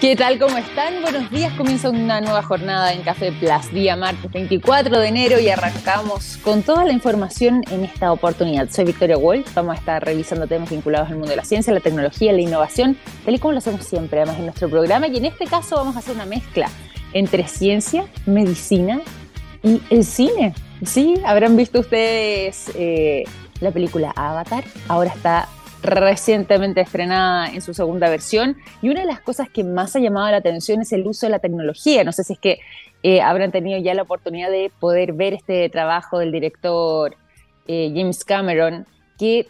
¿Qué tal? ¿Cómo están? Buenos días. Comienza una nueva jornada en Café Plus, día martes 24 de enero y arrancamos con toda la información en esta oportunidad. Soy Victoria Wolf. Vamos a estar revisando temas vinculados al mundo de la ciencia, la tecnología, la innovación, tal y como lo hacemos siempre, además en nuestro programa. Y en este caso vamos a hacer una mezcla entre ciencia, medicina y el cine. Sí, habrán visto ustedes eh, la película Avatar. Ahora está recientemente estrenada en su segunda versión. Y una de las cosas que más ha llamado la atención es el uso de la tecnología. No sé si es que eh, habrán tenido ya la oportunidad de poder ver este trabajo del director eh, James Cameron, que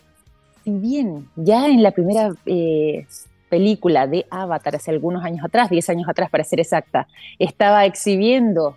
si bien ya en la primera eh, película de Avatar hace algunos años atrás, 10 años atrás para ser exacta, estaba exhibiendo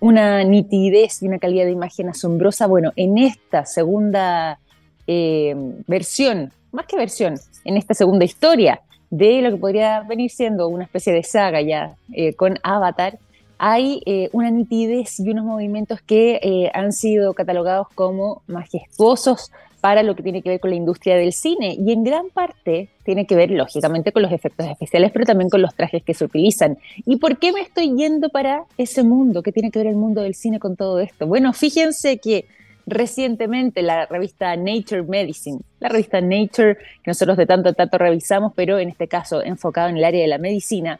una nitidez y una calidad de imagen asombrosa, bueno, en esta segunda eh, versión, más que versión, en esta segunda historia de lo que podría venir siendo una especie de saga ya eh, con Avatar, hay eh, una nitidez y unos movimientos que han sido catalogados como majestuosos para lo que tiene que ver con la industria del cine y en gran parte tiene que ver lógicamente con los efectos especiales, pero también con los trajes que se utilizan. ¿Y por qué me estoy yendo para ese mundo? ¿Qué tiene que ver el mundo del cine con todo esto? Bueno, fíjense que recientemente la revista Nature Medicine, la revista Nature que nosotros de tanto tanto revisamos, pero en este caso enfocado en el área de la medicina,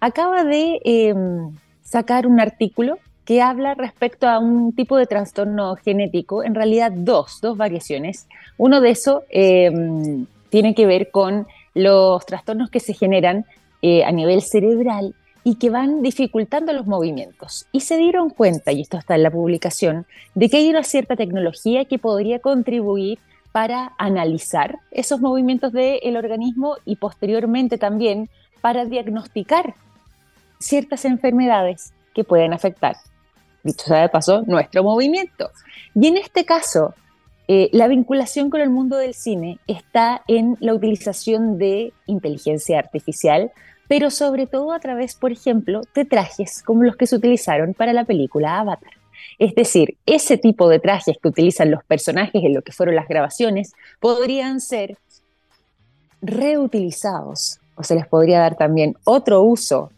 acaba de em, sacar un artículo que habla respecto a un tipo de trastorno genético, en realidad dos, dos variaciones. Uno de esos em, tiene que ver con los trastornos que se generan eh, a nivel cerebral y que van dificultando los movimientos. Y se dieron cuenta, y esto está en la publicación, de que hay una cierta tecnología que podría contribuir para analizar esos movimientos del organismo y posteriormente también para diagnosticar ciertas enfermedades que pueden afectar, dicho sea de paso, nuestro movimiento. Y en este caso, eh, la vinculación con el mundo del cine está en la utilización de inteligencia artificial pero sobre todo a través, por ejemplo, de trajes como los que se utilizaron para la película Avatar. Es decir, ese tipo de trajes que utilizan los personajes en lo que fueron las grabaciones podrían ser reutilizados o se les podría dar también otro uso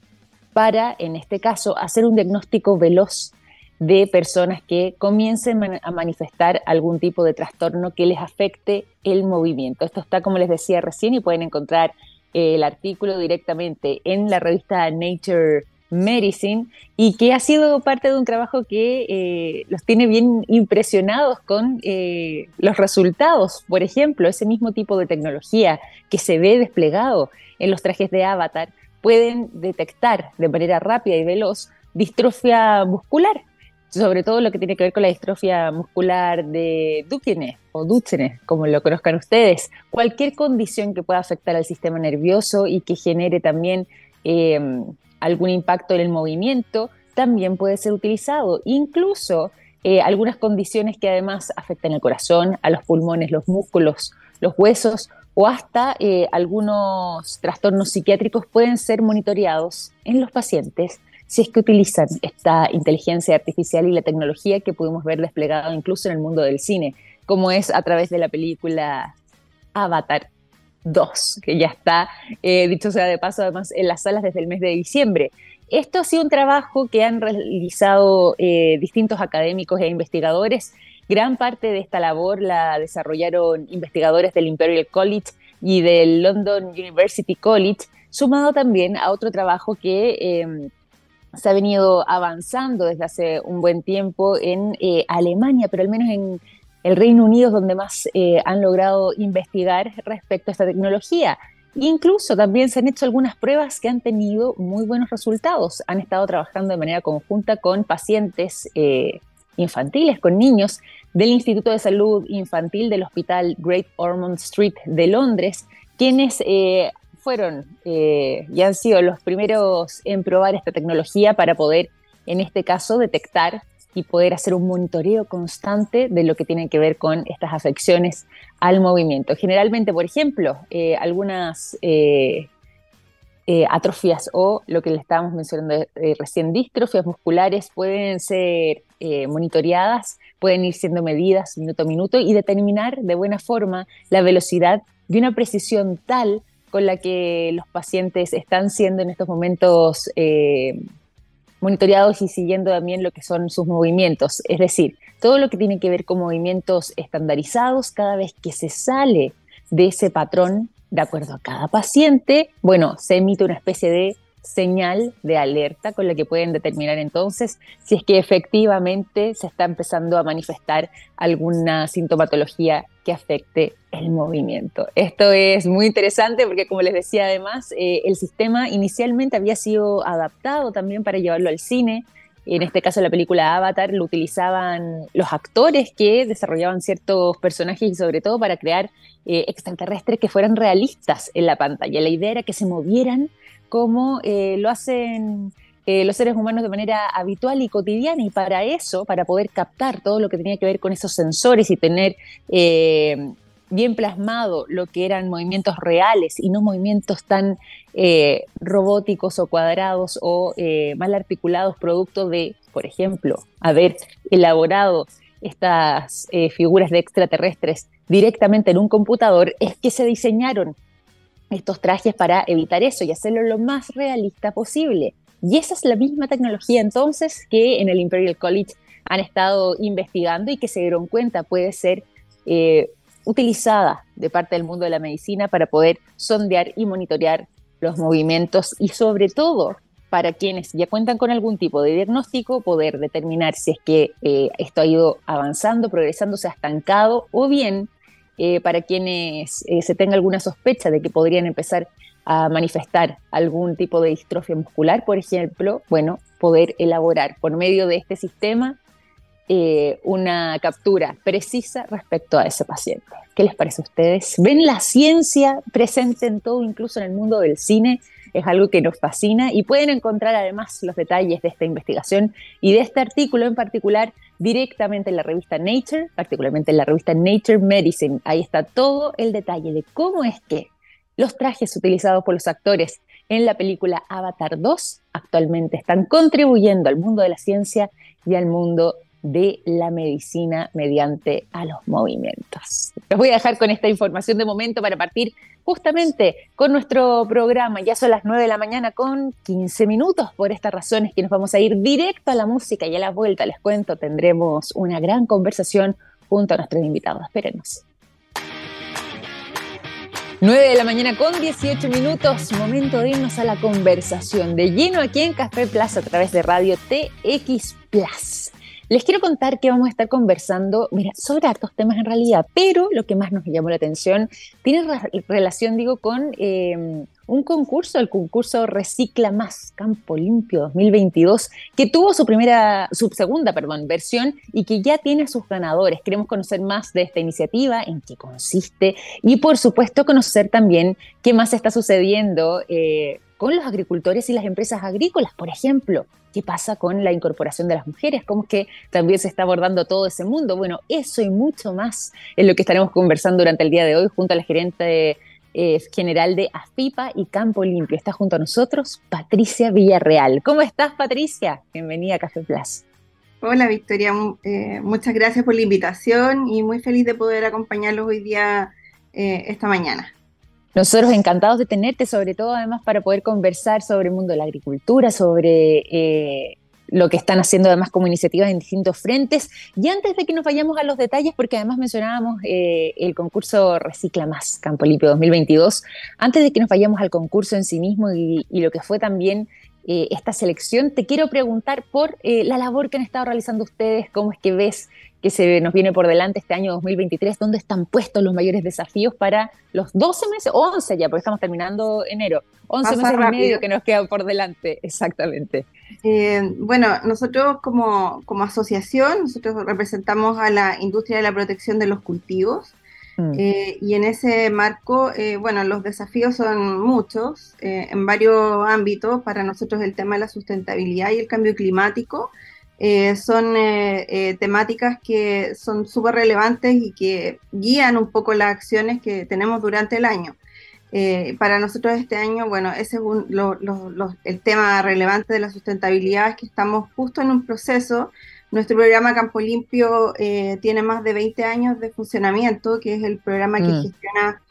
para, en este caso, hacer un diagnóstico veloz de personas que comiencen a manifestar algún tipo de trastorno que les afecte el movimiento. Esto está, como les decía recién, y pueden encontrar el artículo directamente en la revista Nature Medicine y que ha sido parte de un trabajo que eh, los tiene bien impresionados con eh, los resultados. Por ejemplo, ese mismo tipo de tecnología que se ve desplegado en los trajes de avatar pueden detectar de manera rápida y veloz distrofia muscular, sobre todo lo que tiene que ver con la distrofia muscular de Duchenne o Duchenne, como lo conozcan ustedes, cualquier condición que pueda afectar al sistema nervioso y que genere también em, algún impacto en el movimiento, también puede ser utilizado. Incluso eh, algunas condiciones que además afectan el corazón, a los pulmones, los músculos, los huesos o hasta eh, algunos trastornos psiquiátricos pueden ser monitoreados en los pacientes si es que utilizan esta inteligencia artificial y la tecnología que pudimos ver desplegado incluso en el mundo del cine, como es a través de la película Avatar 2, que ya está, eh, dicho sea de paso, además en las salas desde el mes de diciembre. Esto ha sido un trabajo que han realizado eh, distintos académicos e investigadores. Gran parte de esta labor la desarrollaron investigadores del Imperial College y del London University College, sumado también a otro trabajo que em, se ha venido avanzando desde hace un buen tiempo en eh, Alemania, pero al menos en el Reino Unido es donde más eh, han logrado investigar respecto a esta tecnología. Incluso también se han hecho algunas pruebas que han tenido muy buenos resultados. Han estado trabajando de manera conjunta con pacientes eh, infantiles, con niños del Instituto de Salud Infantil del Hospital Great Ormond Street de Londres, quienes fueron eh, y han sido los primeros en probar esta tecnología para poder, en este caso, detectar y poder hacer un monitoreo constante de lo que tiene que ver con estas afecciones al movimiento. Generalmente, por ejemplo, eh, algunas eh, atrofias o lo que le estábamos mencionando recién, distrofias musculares pueden ser monitoreadas, pueden ir siendo medidas minuto a minuto y determinar de buena forma la velocidad de una precisión tal con la que los pacientes están siendo en estos momentos eh, monitoreados y siguiendo también lo que son sus movimientos. Es decir, todo lo que tiene que ver con movimientos estandarizados, cada vez que se sale de ese patrón, de acuerdo a cada paciente, bueno, se emite una especie de señal de alerta con la que pueden determinar entonces si es que efectivamente se está empezando a manifestar alguna sintomatología que afecte el movimiento. Esto es muy interesante porque, como les decía además, eh, el sistema inicialmente había sido adaptado también para llevarlo al cine. En este caso, la película Avatar lo utilizaban los actores que desarrollaban ciertos personajes y sobre todo para crear eh, extraterrestres que fueran realistas en la pantalla. La idea era que se movieran como eh, lo hacen eh, los seres humanos de manera habitual y cotidiana. Y para eso, para poder captar todo lo que tenía que ver con esos sensores y tener eh, bien plasmado lo que eran movimientos reales y no movimientos tan robóticos o cuadrados o mal articulados, producto de, por ejemplo, haber elaborado estas figuras de extraterrestres directamente en un computador, es que se diseñaron estos trajes para evitar eso y hacerlo lo más realista posible. Y esa es la misma tecnología entonces que en el Imperial College han estado investigando y que se dieron cuenta puede ser eh, utilizada de parte del mundo de la medicina para poder sondear y monitorear los movimientos y sobre todo para quienes ya cuentan con algún tipo de diagnóstico, poder determinar si es que eh, esto ha ido avanzando, progresando, se ha estancado o bien eh, para quienes eh, se tenga alguna sospecha de que podrían empezar a manifestar algún tipo de distrofia muscular, por ejemplo, bueno, poder elaborar por medio de este sistema eh, una captura precisa respecto a ese paciente. ¿Qué les parece a ustedes? ¿Ven la ciencia presente en todo, incluso en el mundo del cine? es algo que nos fascina y pueden encontrar además los detalles de esta investigación y de este artículo en particular directamente en la revista Nature, particularmente en la revista Nature Medicine. Ahí está todo el detalle de cómo es que los trajes utilizados por los actores en la película Avatar 2 actualmente están contribuyendo al mundo de la ciencia y al mundo de la medicina mediante a los movimientos. Los voy a dejar con esta información de momento para partir justamente con nuestro programa. Ya son las 9 de la mañana con 15 minutos. Por estas razones que nos vamos a ir directo a la música y a la vuelta les cuento, tendremos una gran conversación junto a nuestros invitados. Espérenos. 9 de la mañana con 18 minutos, momento de irnos a la conversación de lleno aquí en Café Plaza a través de Radio TX Plus. Les quiero contar que vamos a estar conversando, mira, sobre hartos temas en realidad, pero lo que más nos llamó la atención tiene relación, digo, con eh, un concurso, el concurso Recicla Más Campo Limpio 2022, que tuvo su primera, su segunda, perdón, versión y que ya tiene a sus ganadores. Queremos conocer más de esta iniciativa, en qué consiste y, por supuesto, conocer también qué más está sucediendo. Eh, con los agricultores y las empresas agrícolas, por ejemplo. ¿Qué pasa con la incorporación de las mujeres? ¿Cómo es que también se está abordando todo ese mundo? Bueno, eso y mucho más es lo que estaremos conversando durante el día de hoy junto a la gerente eh, general de AFIPA y Campo Limpio. Está junto a nosotros Patricia Villarreal. ¿Cómo estás, Patricia? Bienvenida a Café Plus. Hola, Victoria. Eh, muchas gracias por la invitación y muy feliz de poder acompañarlos hoy día, eh, esta mañana. Nosotros encantados de tenerte, sobre todo además para poder conversar sobre el mundo de la agricultura, sobre eh, lo que están haciendo además como iniciativas en distintos frentes. Y antes de que nos vayamos a los detalles, porque además mencionábamos eh, el concurso Recicla Más, Campo Limpio 2022, antes de que nos vayamos al concurso en sí mismo y, lo que fue también eh, esta selección, te quiero preguntar por la labor que han estado realizando ustedes, cómo es que ves que se nos viene por delante este año 2023, ¿dónde están puestos los mayores desafíos para los 12 meses, 11 ya, porque estamos terminando enero, 11 meses y medio que nos quedan por delante, exactamente? Eh, bueno, nosotros como, como, asociación, nosotros representamos a la industria de la protección de los cultivos. Mm. Eh, y en ese marco, eh, bueno, los desafíos son muchos en varios ámbitos. Para nosotros el tema de la sustentabilidad y el cambio climático eh, son eh, eh, temáticas que son súper relevantes y que guían un poco las acciones que tenemos durante el año. para nosotros este año, bueno, ese es el tema relevante de la sustentabilidad, es que estamos justo en un proceso. Nuestro programa Campo Limpio tiene más de 20 años de funcionamiento, que es el programa que mm. gestiona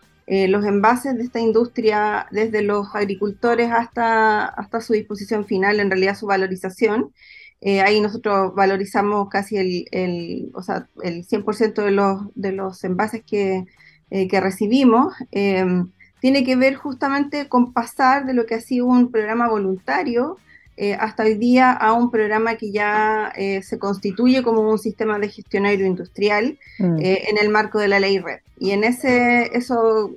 los envases de esta industria, desde los agricultores hasta, hasta su disposición final, en realidad su valorización. Ahí nosotros valorizamos casi el, el, o sea, el 100% de los, de los envases que, que recibimos tiene que ver justamente con pasar de lo que ha sido un programa voluntario eh, hasta hoy día a un programa que ya eh, se constituye como un sistema de gestión agroindustrial mm. eh, en el marco de la ley RED. Y en ese eso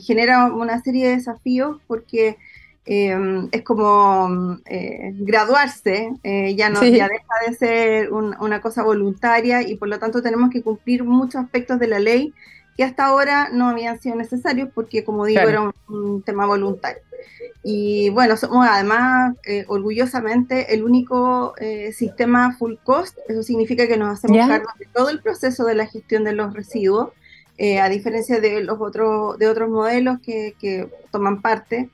genera una serie de desafíos porque es como graduarse, ya, no, ya deja de ser una cosa voluntaria y por lo tanto tenemos que cumplir muchos aspectos de la ley que hasta ahora no habían sido necesarios porque, como digo, era un, tema voluntario. Y bueno, somos además eh, orgullosamente el único eh, sistema full cost, eso significa que nos hacemos cargo de todo el proceso de la gestión de los residuos, eh, a diferencia de los otros de otros modelos que, que toman parte,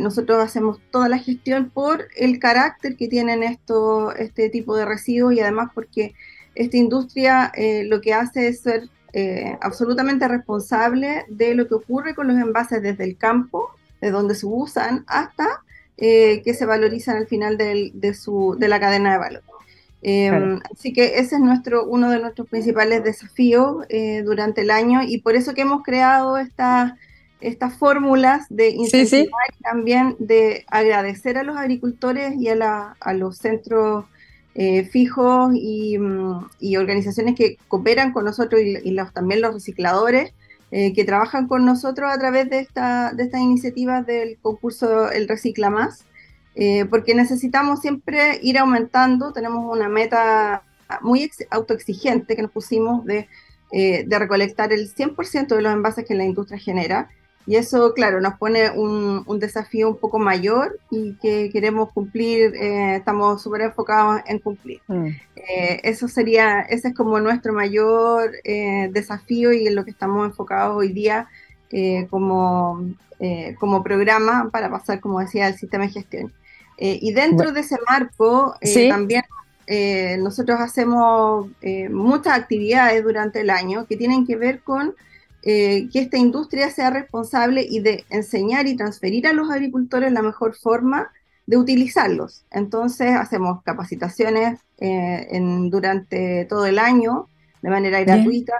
nosotros hacemos toda la gestión por el carácter que tienen este tipo de residuos y además porque esta industria lo que hace es ser eh, absolutamente responsable de lo que ocurre con los envases desde el campo, de donde se usan, hasta eh, que se valorizan al final de, su, de la cadena de valor. Em, así que ese es nuestro, uno de nuestros principales desafíos eh, durante el año y por eso que hemos creado estas fórmulas de incentivar y también de agradecer a los agricultores y a, a los centros eh, fijos mm, y, organizaciones que cooperan con nosotros y, los, también los recicladores eh, que trabajan con nosotros a través de, esta, de estas iniciativas del concurso El Recicla Más, eh, porque necesitamos siempre ir aumentando, tenemos una meta muy autoexigente que nos pusimos de, de recolectar el 100% de los envases que la industria genera y eso, claro, nos pone un, un, desafío un poco mayor y que queremos cumplir, eh, estamos súper enfocados en cumplir. Mm. Eh, eso sería, ese es como nuestro mayor eh, desafío y en lo que estamos enfocados hoy día como, como programa para pasar, como decía, al sistema de gestión. Y dentro de ese marco, también nosotros hacemos muchas actividades durante el año que tienen que ver con eh, que esta industria sea responsable y de enseñar y transferir a los agricultores la mejor forma de utilizarlos. Entonces hacemos capacitaciones eh, en, durante todo el año de manera gratuita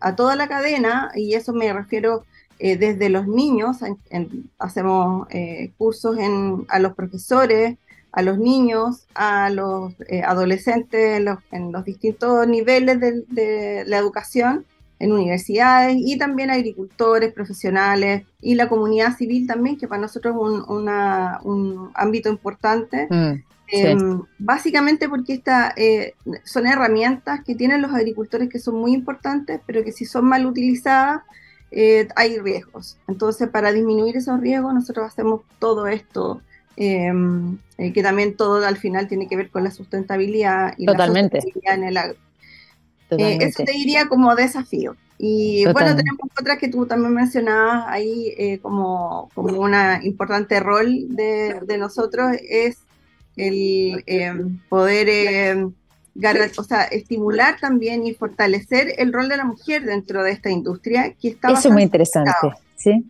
a toda la cadena y eso me refiero eh, desde los niños, hacemos cursos a los profesores, a los niños, a los adolescentes en los, distintos niveles de la educación en universidades y también agricultores, profesionales y la comunidad civil también, que para nosotros es un, un ámbito importante. Mm, em, básicamente porque esta, eh, son herramientas que tienen los agricultores que son muy importantes, pero que si son mal utilizadas, eh, hay riesgos. Entonces, para disminuir esos riesgos, nosotros hacemos todo esto, em, eh, que también todo al final tiene que ver con la sustentabilidad y la sustentabilidad en el agro. Eh, eso te diría como desafío. Y bueno, tenemos otras que tú también mencionabas ahí eh, como, como una importante rol de, de nosotros, es el em, poder em, o sea, estimular también y fortalecer el rol de la mujer dentro de esta industria, que está Eso es muy interesante, ¿sí?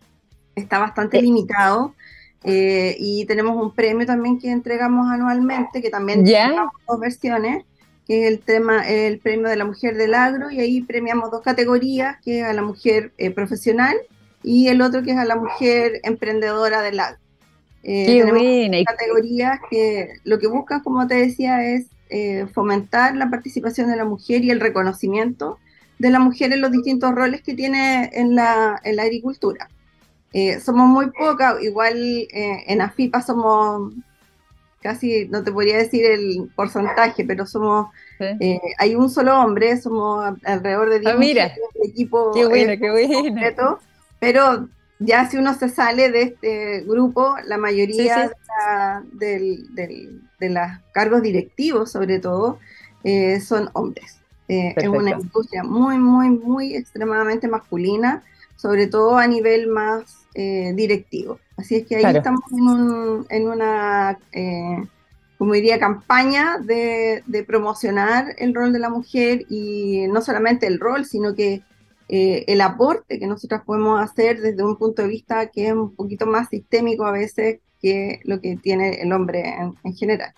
Está bastante eh. limitado. y tenemos un premio también que entregamos anualmente, que también tenemos dos versiones, que es el tema, el premio de la mujer del agro, y ahí premiamos dos categorías, que es a la mujer eh, profesional y el otro que es a la mujer emprendedora del agro. Eh, Qué buena. categorías que lo que buscan, como te decía, es eh, fomentar la participación de la mujer y el reconocimiento de la mujer en los distintos roles que tiene en la, en la agricultura. somos muy pocas, igual en AFIPA somos casi no te podría decir el porcentaje, pero somos, eh, hay un solo hombre, somos alrededor de 10 ah, mira. equipo qué bueno, qué bueno. pero ya si uno se sale de este grupo, la mayoría De, los cargos directivos, sobre todo, eh, son hombres. Eh, es una industria muy, muy, muy extremadamente masculina, sobre todo a nivel más directivo. Así es que ahí estamos en, una, eh, como diría, campaña de, promocionar el rol de la mujer y no solamente el rol, sino que el aporte que nosotros podemos hacer desde un punto de vista que es un poquito más sistémico a veces que lo que tiene el hombre en general.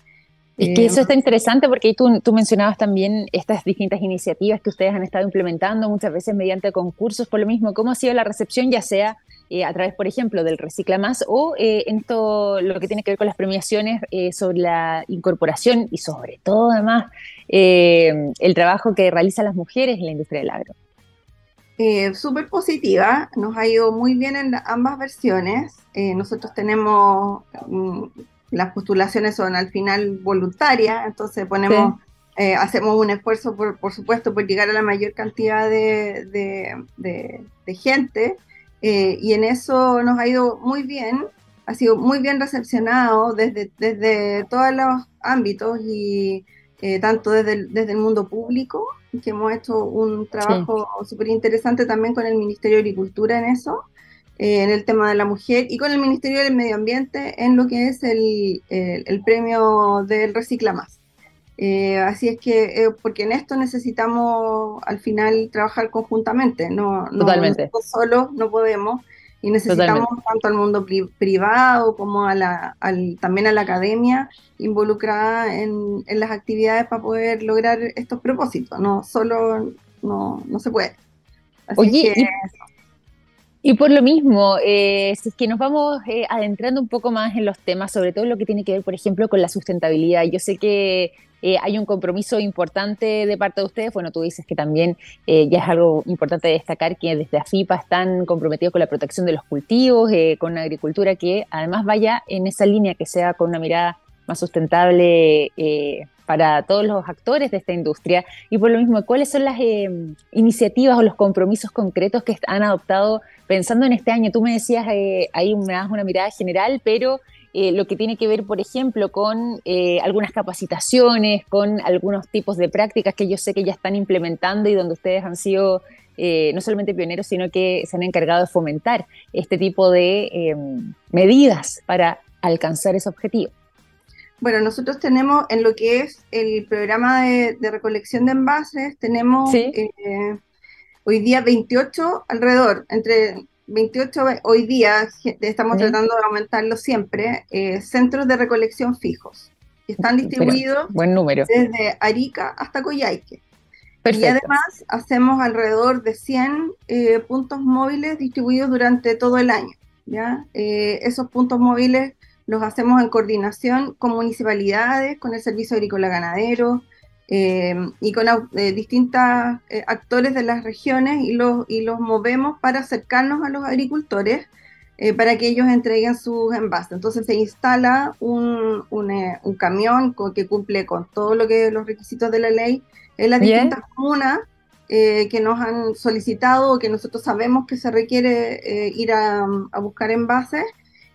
Es que eso está interesante porque tú, tú mencionabas también estas distintas iniciativas que ustedes han estado implementando muchas veces mediante concursos por lo mismo. ¿Cómo ha sido la recepción, ya sea eh, a través, por ejemplo, del Recicla Más o eh, en todo lo que tiene que ver con las premiaciones eh, sobre la incorporación y sobre todo además el trabajo que realizan las mujeres en la industria del agro? Súper positiva, nos ha ido muy bien en ambas versiones. nosotros tenemos mm, las postulaciones son al final voluntarias, entonces ponemos, eh, hacemos un esfuerzo, por, por, supuesto, por llegar a la mayor cantidad de, de, gente, eh, y en eso nos ha ido muy bien, ha sido muy bien recepcionado desde, desde todos los ámbitos y eh, tanto desde el, desde el mundo público, que hemos hecho un trabajo súper interesante también con el Ministerio de Agricultura en eso, eh, en el tema de la mujer y con el Ministerio del Medio Ambiente en lo que es el, el, premio del Recicla Más. Eh, así es que, eh, porque en esto necesitamos al final trabajar conjuntamente, no, no Totalmente. solos no podemos y necesitamos tanto al mundo privado como a la, al, también a la academia involucrada en, en, las actividades para poder lograr estos propósitos, no solo no, no se puede. Así Oye, que, y por lo mismo, eh, si es que nos vamos eh, adentrando un poco más en los temas, sobre todo lo que tiene que ver, por ejemplo, con la sustentabilidad. Yo sé que eh, hay un compromiso importante de parte de ustedes. Bueno, tú dices que también ya es algo importante destacar que desde AFIPA están comprometidos con la protección de los cultivos, con una agricultura que además vaya en esa línea, que sea con una mirada más sustentable para todos los actores de esta industria. Y por lo mismo, ¿cuáles son las iniciativas o los compromisos concretos que han adoptado pensando en este año, tú me decías, eh, ahí me das una mirada general, pero eh, lo que tiene que ver, por ejemplo, con eh, algunas capacitaciones, con algunos tipos de prácticas que yo sé que ya están implementando y donde ustedes han sido no solamente pioneros, sino que se han encargado de fomentar este tipo de em, medidas para alcanzar ese objetivo. Bueno, nosotros tenemos en lo que es el programa de, recolección de envases, tenemos hoy día 28 alrededor, entre 28 hoy día, estamos tratando de aumentarlo siempre, eh, centros de recolección fijos. Que están distribuidos buen número. desde Arica hasta Coyhaique. Y además hacemos alrededor de 100 eh, puntos móviles distribuidos durante todo el año. ¿ya? Eh, esos puntos móviles los hacemos en coordinación con municipalidades, con el Servicio Agrícola Ganadero, eh, y con eh, distintos eh, actores de las regiones y los, y los movemos para acercarnos a los agricultores para que ellos entreguen sus envases. Entonces se instala un, un, camión que cumple con todo lo que los requisitos de la ley en las distintas comunas que nos han solicitado o que nosotros sabemos que se requiere ir a, a, buscar envases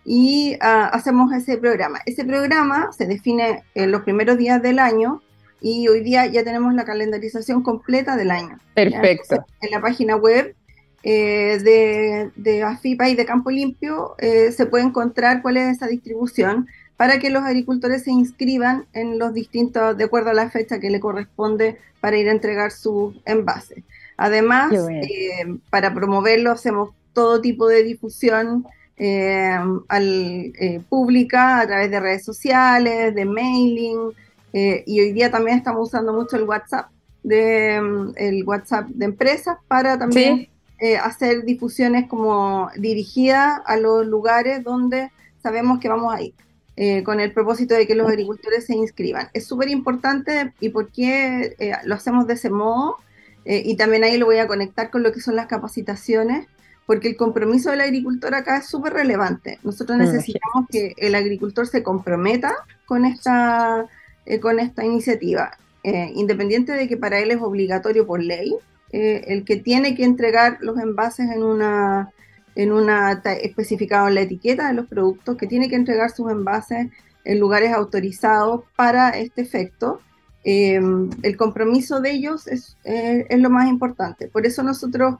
y ah, hacemos ese programa. Ese programa se define en los primeros días del año y hoy día ya tenemos la calendarización completa del año. Perfecto. en la página web eh, de, de, AFIPA y de Campo Limpio eh, se puede encontrar cuál es esa distribución para que los agricultores se inscriban en los distintos, de acuerdo a la fecha que le corresponde para ir a entregar sus envases. Además, eh, para promoverlo hacemos todo tipo de difusión al, pública a través de redes sociales, de mailing, eh, y hoy día también estamos usando mucho el WhatsApp de mm, el WhatsApp de empresas para también eh, hacer difusiones como dirigidas a los lugares donde sabemos que vamos a ir. Eh, con el propósito de que los agricultores se inscriban. Es súper importante y por qué lo hacemos de ese modo, y también ahí lo voy a conectar con lo que son las capacitaciones, porque el compromiso del agricultor acá es súper relevante. Nosotros necesitamos que el agricultor se comprometa con esta eh, con esta iniciativa, eh, independiente de que para él es obligatorio por ley, eh, el que tiene que entregar los envases en una, en una especificado en la etiqueta de los productos, que tiene que entregar sus envases en lugares autorizados para este efecto. el compromiso de ellos es, es, lo más importante. Por eso nosotros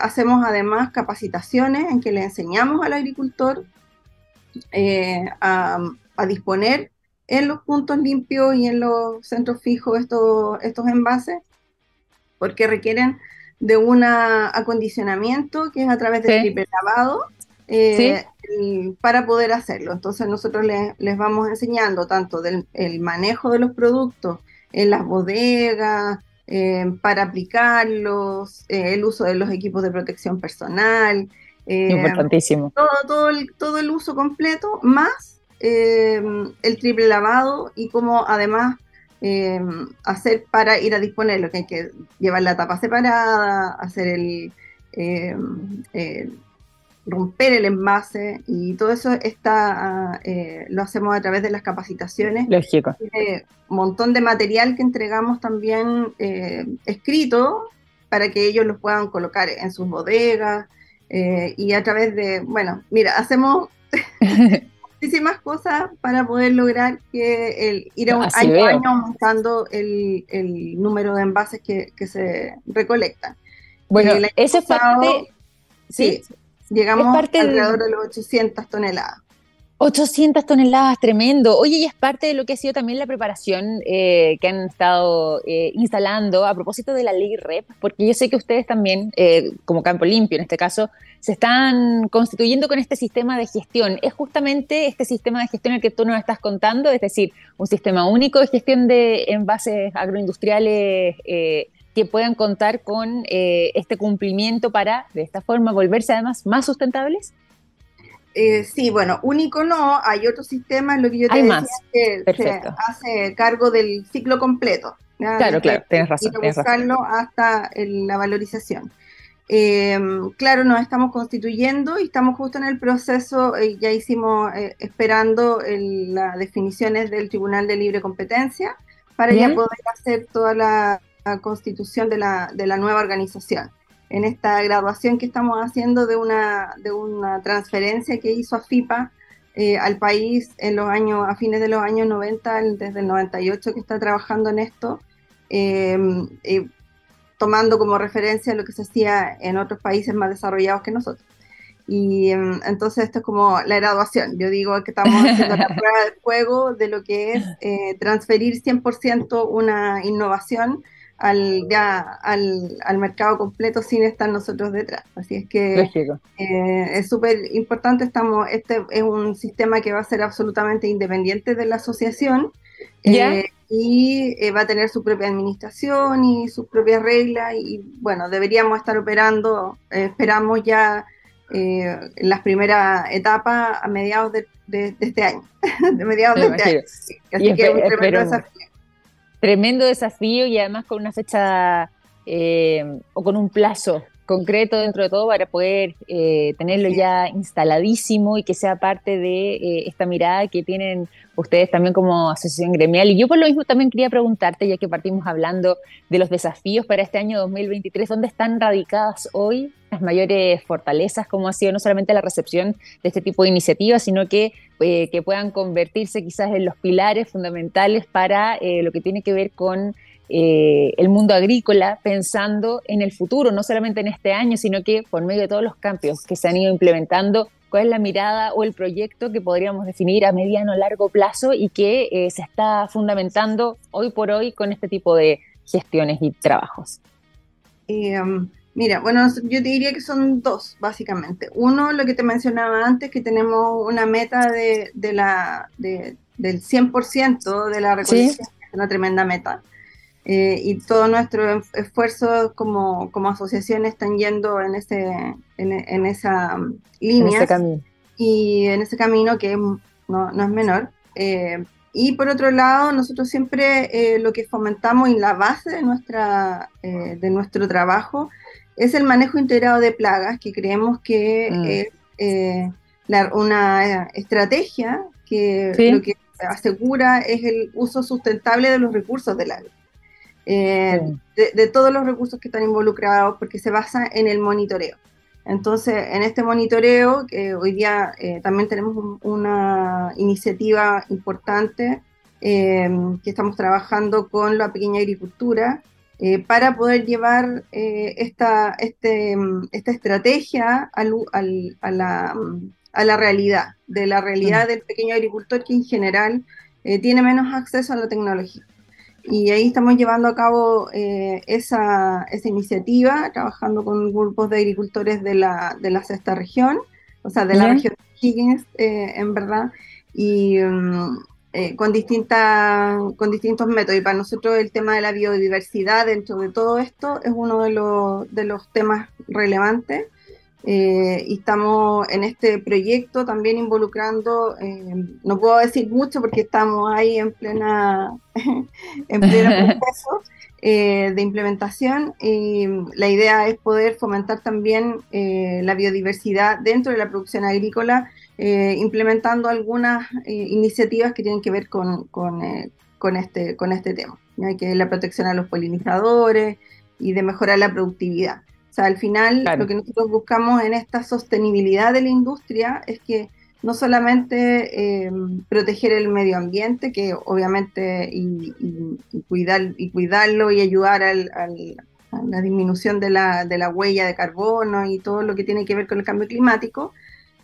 hacemos además capacitaciones en que le enseñamos al agricultor a, a, disponer en los puntos limpios y en los centros fijos estos, estos envases, porque requieren de un acondicionamiento que es a través del triple lavado eh, para poder hacerlo. Entonces nosotros les, vamos enseñando tanto del el manejo de los productos en las bodegas, eh, para aplicarlos, eh, el uso de los equipos de protección personal. Importantísimo. Todo, todo, el, todo el uso completo, más el triple lavado y cómo además hacer para ir a disponerlo, que hay que llevar la tapa separada, hacer el, romper el envase y todo eso está eh, lo hacemos a través de las capacitaciones. Lógico. un montón de material que entregamos también eh, escrito para que ellos lo puedan colocar en sus bodegas eh, y a través de, bueno, mira, hacemos muchísimas cosas para poder lograr que el, ir a un año, año aumentando el, el, número de envases que, que se recolectan. Bueno, ese es parte... sí Llegamos alrededor de... los 800 toneladas. 800 toneladas, tremendo. Oye, y es parte de lo que ha sido también la preparación eh, que han estado eh, instalando a propósito de la ley REP, porque yo sé que ustedes también, eh, como Campo Limpio en este caso, se están constituyendo con este sistema de gestión. Es justamente este sistema de gestión el que tú nos estás contando, es decir, un sistema único de gestión de envases agroindustriales que puedan contar con eh, este cumplimiento para, de esta forma, volverse además más sustentables? Eh, sí, bueno, único no, hay otros sistemas, lo que yo te decía, que se hace cargo del ciclo completo. Claro, claro, tienes razón. Y buscarlo hasta la valorización. Eh, claro, nos estamos constituyendo y estamos justo en el proceso, ya hicimos, esperando las definiciones del Tribunal de Libre Competencia para ya poder hacer toda la constitución de la, de la nueva organización. En esta graduación que estamos haciendo de una, de una transferencia que hizo AFIPA eh, al país en los años, a fines de los años 90, desde el 98 que está trabajando en esto, eh, eh, tomando como referencia lo que se hacía en otros países más desarrollados que nosotros. Y em, entonces esto es como la graduación. Yo digo que estamos haciendo la prueba de fuego de lo que es transferir 100% una innovación al, ya al, al, mercado completo sin estar nosotros detrás. Así es que eh, es súper importante, estamos, este es un sistema que va a ser absolutamente independiente de la asociación eh, y eh, va a tener su propia administración y sus propias reglas y bueno, deberíamos estar operando, esperamos ya las primeras etapas a mediados de, de, este año, de mediados de este año. Así que es un tremendo desafío tremendo desafío y además con una fecha eh, o con un plazo concreto dentro de todo para poder eh, tenerlo ya instaladísimo y que sea parte de eh, esta mirada que tienen ustedes también como asociación gremial. Y yo por lo mismo también quería preguntarte, ya que partimos hablando de los desafíos para este año 2023, ¿dónde están radicadas hoy las mayores fortalezas, como ha sido no solamente la recepción de este tipo de iniciativas, sino que, eh, que puedan convertirse quizás en los pilares fundamentales para lo que tiene que ver con eh, el mundo agrícola pensando en el futuro, no solamente en este año, sino que por medio de todos los cambios que se han ido implementando, cuál es la mirada o el proyecto que podríamos definir a mediano o largo plazo y que eh, se está fundamentando hoy por hoy con este tipo de gestiones y trabajos. Eh, mira, bueno, yo te diría que son dos, básicamente. Uno, lo que te mencionaba antes, que tenemos una meta de, la, del 100% de la recolección, es una tremenda meta. Eh, y todo nuestro esfuerzo como, como, asociación están yendo en, ese, en, esa um, línea y en ese camino que no, no es menor. Eh, y por otro lado, nosotros siempre eh, lo que fomentamos y la base de, nuestra, de nuestro trabajo es el manejo integrado de plagas, que creemos que mm. es una estrategia que lo que asegura es el uso sustentable de los recursos del agua. Eh, de, todos los recursos que están involucrados, porque se basa en el monitoreo. Entonces, en este monitoreo, que hoy día eh, también tenemos una iniciativa importante eh, que estamos trabajando con la pequeña agricultura para poder llevar esta, este, esta estrategia a, la, a, la, realidad, de la realidad del pequeño agricultor que en general tiene menos acceso a la tecnología. Y ahí estamos llevando a cabo esa, esa, iniciativa, trabajando con grupos de agricultores de la, de la sexta región, o sea, de la región de Higgins, en verdad, y mm, con, distintas, con distintos métodos. Y para nosotros el tema de la biodiversidad dentro de todo esto es uno de los, de los temas relevantes. Eh, y estamos en este proyecto también involucrando, eh, no puedo decir mucho porque estamos ahí en plena en pleno proceso eh, de implementación. Y la idea es poder fomentar también la biodiversidad dentro de la producción agrícola, implementando algunas iniciativas que tienen que ver con, con, con este, con este tema, que es la protección a los polinizadores y de mejorar la productividad sea, al final lo que nosotros buscamos en esta sostenibilidad de la industria es que no solamente eh, proteger el medio ambiente, que obviamente y, cuidar, y cuidarlo y ayudar a la disminución de la, de la, huella de carbono y todo lo que tiene que ver con el cambio climático,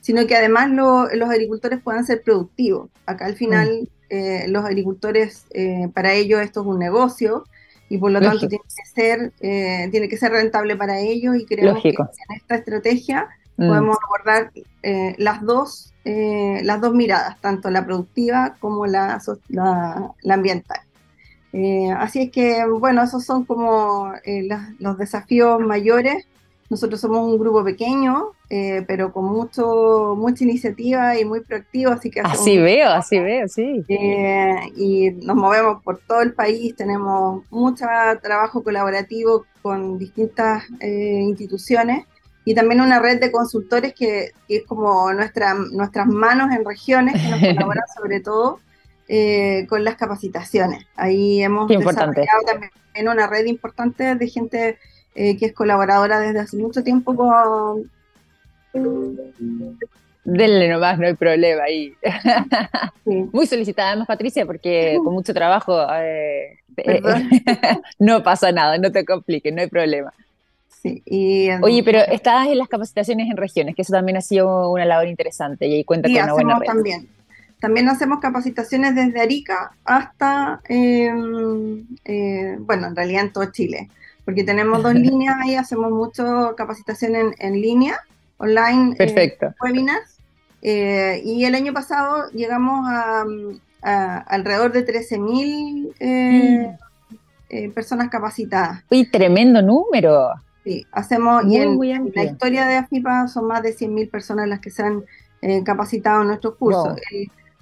sino que además los agricultores puedan ser productivos. Acá al final mm. eh, los agricultores, eh, para ellos esto es un negocio, y por lo tanto tiene que ser eh, tiene que ser rentable para ellos y creemos que en esta estrategia mm. podemos abordar eh, las dos eh, las dos miradas tanto la productiva como la, la, ambiental. Así es que bueno esos son como los desafíos mayores nosotros somos un grupo pequeño, eh, pero con mucho, mucha iniciativa y muy proactivo, así que... Así veo, así veo, sí. Eh, y nos movemos por todo el país, tenemos mucho trabajo colaborativo con distintas eh, instituciones y también una red de consultores que, es como nuestra, nuestras manos en regiones que nos colaboran sobre todo con las capacitaciones. Ahí hemos desarrollado también una red importante de gente eh, que es colaboradora desde hace mucho tiempo con... Denle nomás, no hay problema ahí. Muy solicitada además, Patricia, porque con mucho trabajo eh, eh, no pasa nada, no te compliques, no hay problema. Sí, Oye, pero estás en las capacitaciones en regiones, que eso también ha sido una labor interesante y ahí cuenta con una buena red. también. También hacemos capacitaciones desde Arica hasta, em, bueno, en realidad en todo Chile porque tenemos dos líneas ahí, hacemos mucho capacitación en, en línea, online, Perfecto. webinars. Eh, y el año pasado llegamos a, alrededor de 13.000 eh, mm. eh, personas capacitadas. ¡Uy, tremendo número! Sí, hacemos, y en, la historia de AFIPA son más de 100.000 personas las que se han capacitado en nuestros cursos.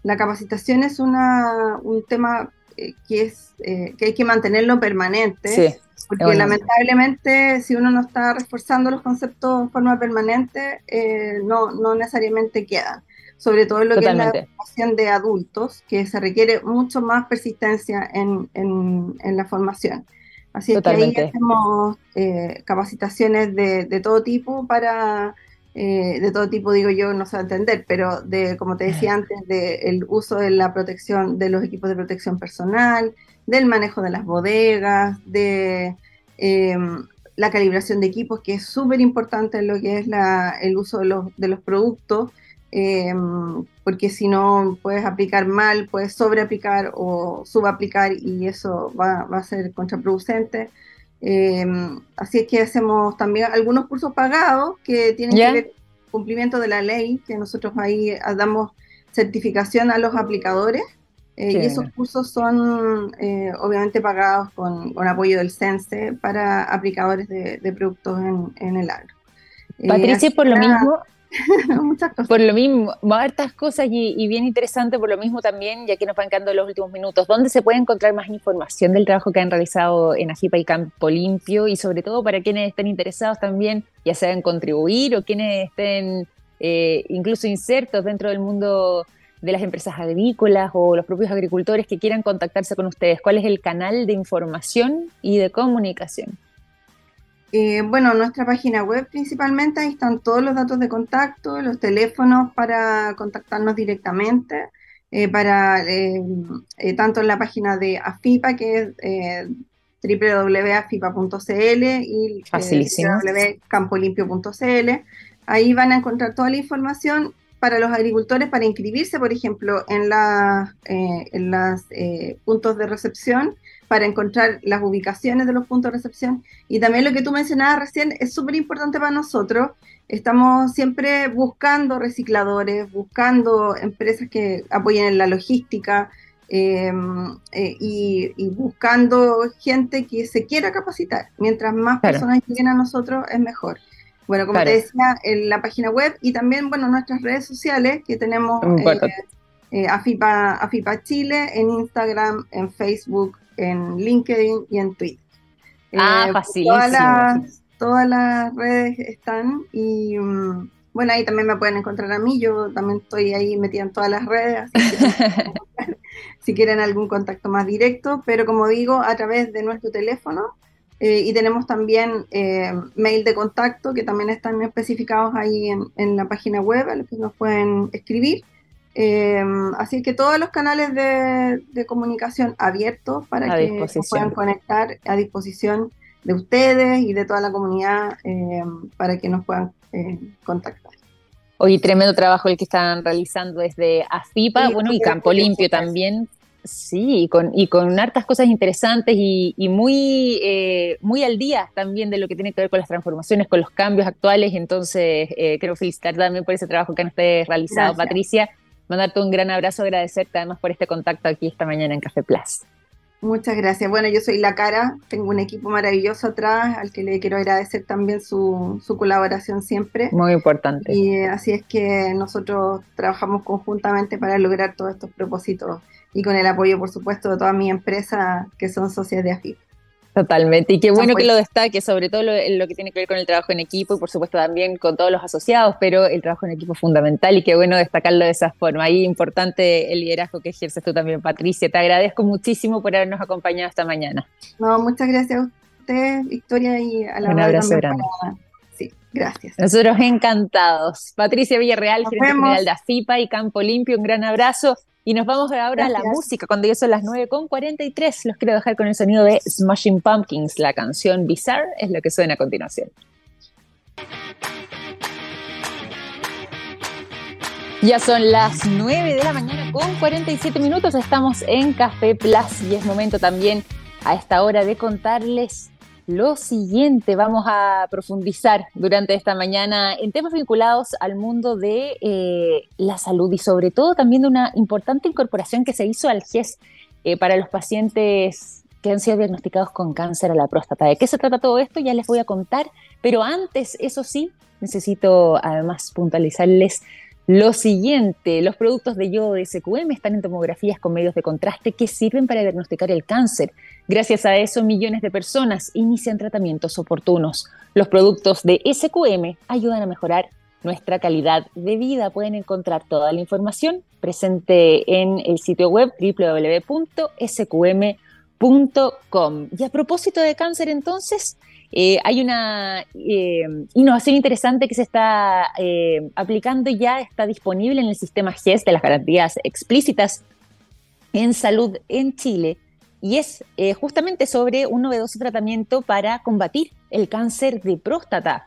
la capacitación es una, un tema que, es, que hay que mantenerlo permanente. Sí porque lamentablemente si uno no está reforzando los conceptos de forma permanente, eh, no, no necesariamente quedan. Sobre todo en lo que es la educación de adultos, que se requiere mucho más persistencia en, en, la formación. Así que ahí hacemos eh, capacitaciones de, de, todo tipo para, eh, de todo tipo digo yo, no sé entender, pero de, como te decía antes, del uso de la protección, de los equipos de protección personal, del manejo de las bodegas, de em, la calibración de equipos, que es súper importante en lo que es el uso de los, de los productos, em, porque si no puedes aplicar mal, puedes sobreaplicar o subaplicar y eso va, a ser contraproducente. Em, así es que hacemos también algunos cursos pagados que tienen que ver con cumplimiento de la ley, que nosotros ahí damos certificación a los aplicadores eh, y esos cursos son eh, obviamente pagados con, apoyo del CENSE para aplicadores de, productos en, el agro. Eh, Patricia, por lo mismo, muchas cosas. Por lo mismo, hartas cosas y, bien interesante por lo mismo también, ya que nos van quedando los últimos minutos, ¿dónde se puede encontrar más información del trabajo que han realizado en Ajipa y Campo Limpio? Y sobre todo para quienes estén interesados también, ya sea en contribuir o quienes estén incluso insertos dentro del mundo de las empresas agrícolas o los propios agricultores que quieran contactarse con ustedes? ¿Cuál es el canal de información y de comunicación? Eh, bueno, nuestra página web principalmente, ahí están todos los datos de contacto, los teléfonos para contactarnos directamente, eh, para eh, tanto en la página de AFIPA, que es www.afipa.cl y www.campolimpio.cl. Ahí van a encontrar toda la información para los agricultores para inscribirse, por ejemplo, en, la, eh, en los eh, puntos de recepción, para encontrar las ubicaciones de los puntos de recepción. Y también lo que tú mencionabas recién es súper importante para nosotros. Estamos siempre buscando recicladores, buscando empresas que apoyen en la logística em, eh, y, buscando gente que se quiera capacitar. Mientras más personas lleguen a nosotros, es mejor. Bueno, como te decía, en la página web y también, bueno, nuestras redes sociales que tenemos eh, eh, AFIPA, AFIPA Chile en Instagram, en Facebook, en LinkedIn y en Twitter. Ah, eh, facilísimo. Todas las, todas las redes están y mm, bueno, ahí también me pueden encontrar a mí, yo también estoy ahí metida en todas las redes, si quieren algún contacto más directo, pero como digo, a través de nuestro teléfono eh, y tenemos también eh, mail de contacto que también están especificados ahí en, la página web a los que nos pueden escribir. Eh, así que todos los canales de, comunicación abiertos para que se puedan conectar a disposición de ustedes y de toda la comunidad para que nos puedan contactar. Hoy tremendo trabajo el que están realizando desde AFIPA, bueno, y Campo Limpio también, Sí, y con, y con hartas cosas interesantes y, muy, eh, muy al día también de lo que tiene que ver con las transformaciones, con los cambios actuales. Entonces, eh, quiero felicitar también por ese trabajo que han ustedes realizado, Patricia. Mandarte un gran abrazo, agradecerte además por este contacto aquí esta mañana en Café Plus. Muchas gracias. Bueno, yo soy La Cara, tengo un equipo maravilloso atrás al que le quiero agradecer también su, su colaboración siempre. Muy importante. Y eh, así es que nosotros trabajamos conjuntamente para lograr todos estos propósitos y con el apoyo, por supuesto, de todas mis empresas que son socias de AFIP. Totalmente, y qué bueno que lo destaque, sobre todo lo, lo, que tiene que ver con el trabajo en equipo y por supuesto también con todos los asociados, pero el trabajo en equipo es fundamental y qué bueno destacarlo de esa forma. Ahí importante el liderazgo que ejerces tú también, Patricia. Te agradezco muchísimo por habernos acompañado esta mañana. No, muchas gracias a usted, Victoria, y a la Un abrazo grande. Sí, gracias. Nosotros encantados. Patricia Villarreal, gerente general de AFIPA y Campo Limpio, un gran abrazo. Y nos vamos ahora a la música, cuando ya son las 9.43. Los quiero dejar con el sonido de Smashing Pumpkins. La canción Bizarre es lo que suena a continuación. Ya son las 9 de la mañana con 47 minutos. Estamos en Café Plus y es momento también a esta hora de contarles lo siguiente. Vamos a profundizar durante esta mañana en temas vinculados al mundo de eh, la salud y sobre todo también de una importante incorporación que se hizo al GES eh, para los pacientes que han sido diagnosticados con cáncer a la próstata. ¿De qué se trata todo esto? Ya les voy a contar, pero antes, eso sí, necesito además puntualizarles lo siguiente, los productos de yodo de SQM están en tomografías con medios de contraste que sirven para diagnosticar el cáncer. Gracias a eso, millones de personas inician tratamientos oportunos. Los productos de SQM ayudan a mejorar nuestra calidad de vida. Pueden encontrar toda la información presente en el sitio web www.sqm.com. Y a propósito de cáncer, entonces, eh, hay una eh, innovación interesante que se está eh, aplicando ya, está disponible en el sistema GES de las garantías explícitas en salud en Chile y es justamente sobre un novedoso tratamiento para combatir el cáncer de próstata.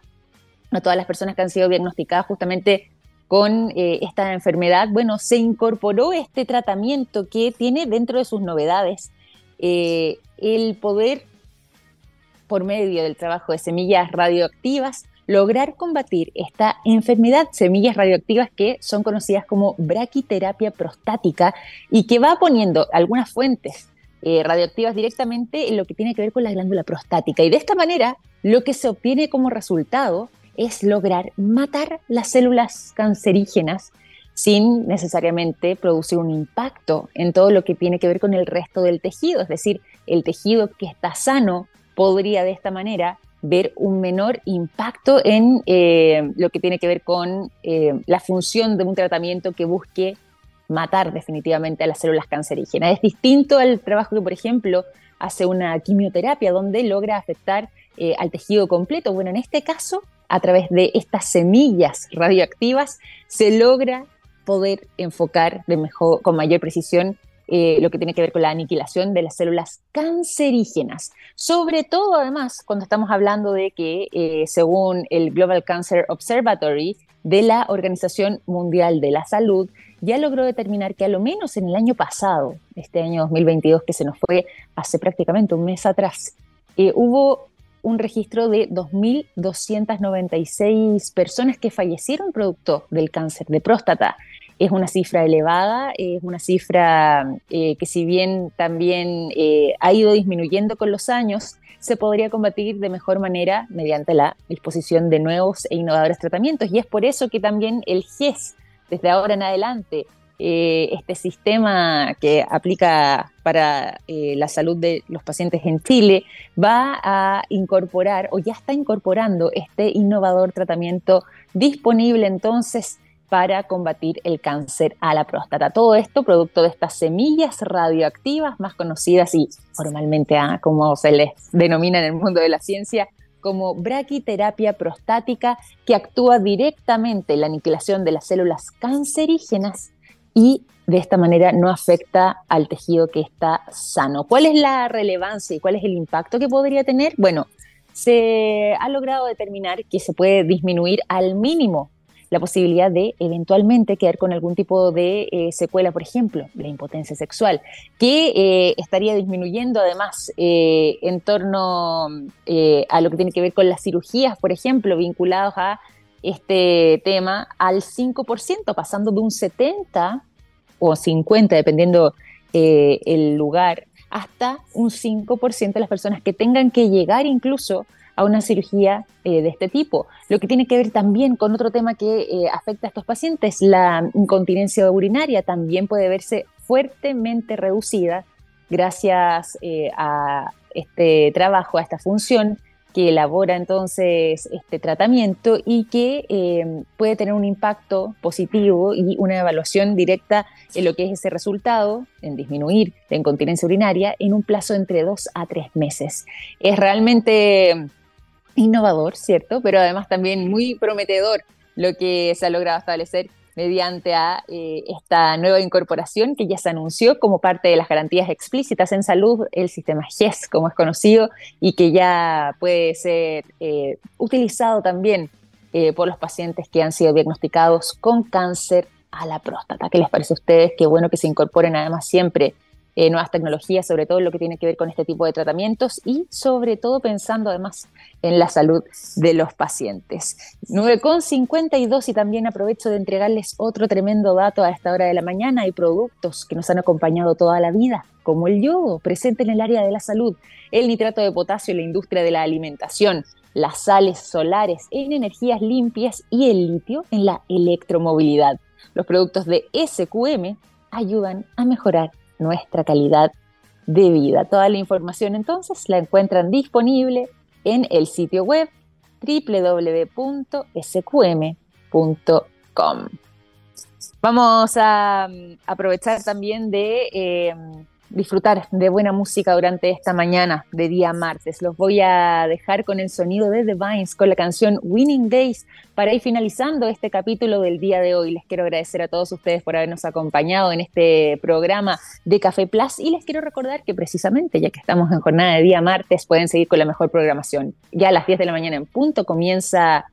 A todas las personas que han sido diagnosticadas justamente con esta enfermedad, bueno, se incorporó este tratamiento que tiene dentro de sus novedades el poder por medio del trabajo de semillas radioactivas, lograr combatir esta enfermedad, semillas radioactivas que son conocidas como braquiterapia prostática y que va poniendo algunas fuentes eh, radioactivas directamente en lo que tiene que ver con la glándula prostática. Y de esta manera, lo que se obtiene como resultado es lograr matar las células cancerígenas sin necesariamente producir un impacto en todo lo que tiene que ver con el resto del tejido, es decir, el tejido que está sano podría de esta manera ver un menor impacto en eh, lo que tiene que ver con eh, la función de un tratamiento que busque matar definitivamente a las células cancerígenas. Es distinto al trabajo que, por ejemplo, hace una quimioterapia donde logra afectar eh, al tejido completo. Bueno, en este caso, a través de estas semillas radioactivas, se logra poder enfocar de mejor, con mayor precisión eh, lo que tiene que ver con la aniquilación de las células cancerígenas. Sobre todo, además, cuando estamos hablando de que, eh, según el Global Cancer Observatory de la Organización Mundial de la Salud, ya logró determinar que a lo menos en el año pasado, este año 2022 que se nos fue hace prácticamente un mes atrás, eh, hubo un registro de 2.296 personas que fallecieron producto del cáncer de próstata. Es una cifra elevada, es una cifra eh, que si bien también eh, ha ido disminuyendo con los años, se podría combatir de mejor manera mediante la disposición de nuevos e innovadores tratamientos. Y es por eso que también el GES, desde ahora en adelante, eh, este sistema que aplica para la salud de los pacientes en Chile va a incorporar o ya está incorporando este innovador tratamiento disponible entonces para combatir el cáncer a la próstata. Todo esto producto de estas semillas radioactivas más conocidas y formalmente como se les denomina en el mundo de la ciencia como braquiterapia prostática que actúa directamente en la aniquilación de las células cancerígenas y de esta manera no afecta al tejido que está sano. ¿Cuál es la relevancia y cuál es el impacto que podría tener? Bueno, se ha logrado determinar que se puede disminuir al mínimo la posibilidad de eventualmente quedar con algún tipo de eh, secuela, por ejemplo, la impotencia sexual, que eh, estaría disminuyendo además eh, en torno a lo que tiene que ver con las cirugías, por ejemplo, vinculados a este tema al 5%, pasando de un 70 o 50, dependiendo el lugar, hasta un 5% de las personas que tengan que llegar incluso a una cirugía eh, de este tipo. Lo que tiene que ver también con otro tema que eh, afecta a estos pacientes, la incontinencia urinaria también puede verse fuertemente reducida gracias a este trabajo, a esta función que elabora entonces este tratamiento y que eh, puede tener un impacto positivo y una evaluación directa en lo que es ese resultado, en disminuir la incontinencia urinaria en un plazo entre dos a tres meses. Es realmente innovador, ¿cierto? Pero además también muy prometedor lo que se ha logrado establecer mediante eh, esta nueva incorporación que ya se anunció como parte de las garantías explícitas en salud, el sistema GES, como es conocido, y que ya puede ser eh, utilizado también eh, por los pacientes que han sido diagnosticados con cáncer a la próstata. ¿Qué les parece a ustedes? Qué bueno que se incorporen además siempre eh, nuevas tecnologías, sobre todo lo que tiene que ver con este tipo de tratamientos y sobre todo pensando además en la salud de los pacientes. 9,52 y también aprovecho de entregarles otro tremendo dato a esta hora de la mañana. Hay productos que nos han acompañado toda la vida, como el yodo, presente en el área de la salud, el nitrato de potasio en la industria de la alimentación, las sales solares en energías limpias y el litio en la electromovilidad. Los productos de SQM ayudan a mejorar nuestra calidad de vida. Toda la información entonces la encuentran disponible en el sitio web www.sqm.com. Vamos a mm, aprovechar también de eh, disfrutar de buena música durante esta mañana de día martes. Los voy a dejar con el sonido de The Vines, con la canción Winning Days, para ir finalizando este capítulo del día de hoy. Les quiero agradecer a todos ustedes por habernos acompañado en este programa de Café Plus y les quiero recordar que precisamente, ya que estamos en jornada de día martes, pueden seguir con la mejor programación. Ya a las 10 de la mañana en punto comienza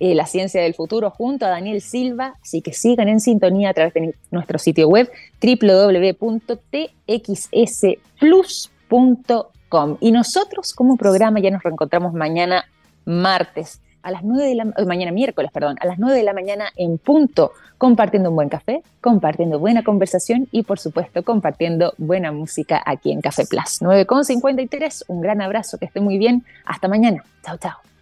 eh, la ciencia del futuro junto a Daniel Silva, así que sigan en sintonía a través de nuestro sitio web www.txsplus.com. Y nosotros como programa ya nos reencontramos mañana martes a las 9 de la eh, mañana miércoles, perdón, a las 9 de la mañana en punto, compartiendo un buen café, compartiendo buena conversación y por supuesto compartiendo buena música aquí en Café Plus. 9.53, un gran abrazo, que esté muy bien. Hasta mañana. Chao, chao.